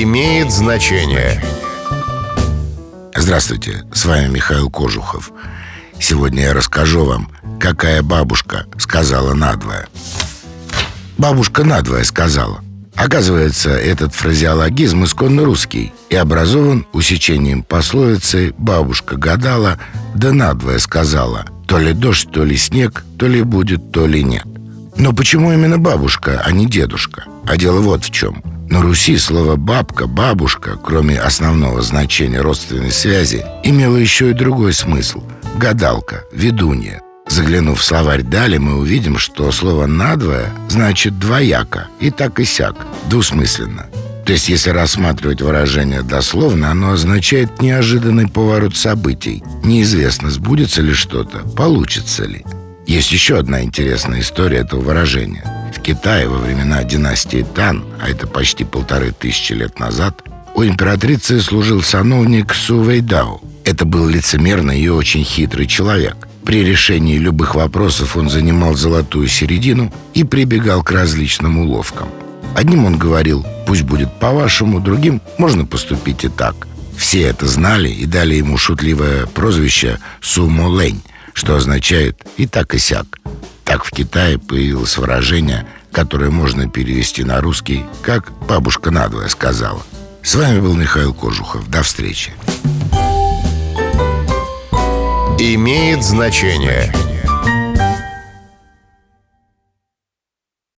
имеет значение. Здравствуйте, с вами Михаил Кожухов. Сегодня я расскажу вам, какая бабушка сказала надвое. Бабушка надвое сказала. Оказывается, этот фразеологизм исконно русский и образован усечением пословицы «бабушка гадала, да надвое сказала, то ли дождь, то ли снег, то ли будет, то ли нет». Но почему именно бабушка, а не дедушка? А дело вот в чем. На Руси слово «бабка», «бабушка», кроме основного значения родственной связи, имело еще и другой смысл – гадалка, ведунья. Заглянув в словарь «дали», мы увидим, что слово «надвое» значит «двояко» и так и сяк, двусмысленно. То есть, если рассматривать выражение дословно, оно означает неожиданный поворот событий. Неизвестно, сбудется ли что-то, получится ли. Есть еще одна интересная история этого выражения. Китае во времена династии Тан, а это почти полторы тысячи лет назад, у императрицы служил сановник Су Вэйдао. Это был лицемерный и очень хитрый человек. При решении любых вопросов он занимал золотую середину и прибегал к различным уловкам. Одним он говорил «пусть будет по-вашему», другим «можно поступить и так». Все это знали и дали ему шутливое прозвище «Сумо Лень», что означает «и так и сяк». Так в Китае появилось выражение, которое можно перевести на русский, как «бабушка надвое сказала». С вами был Михаил Кожухов. До встречи. Имеет значение.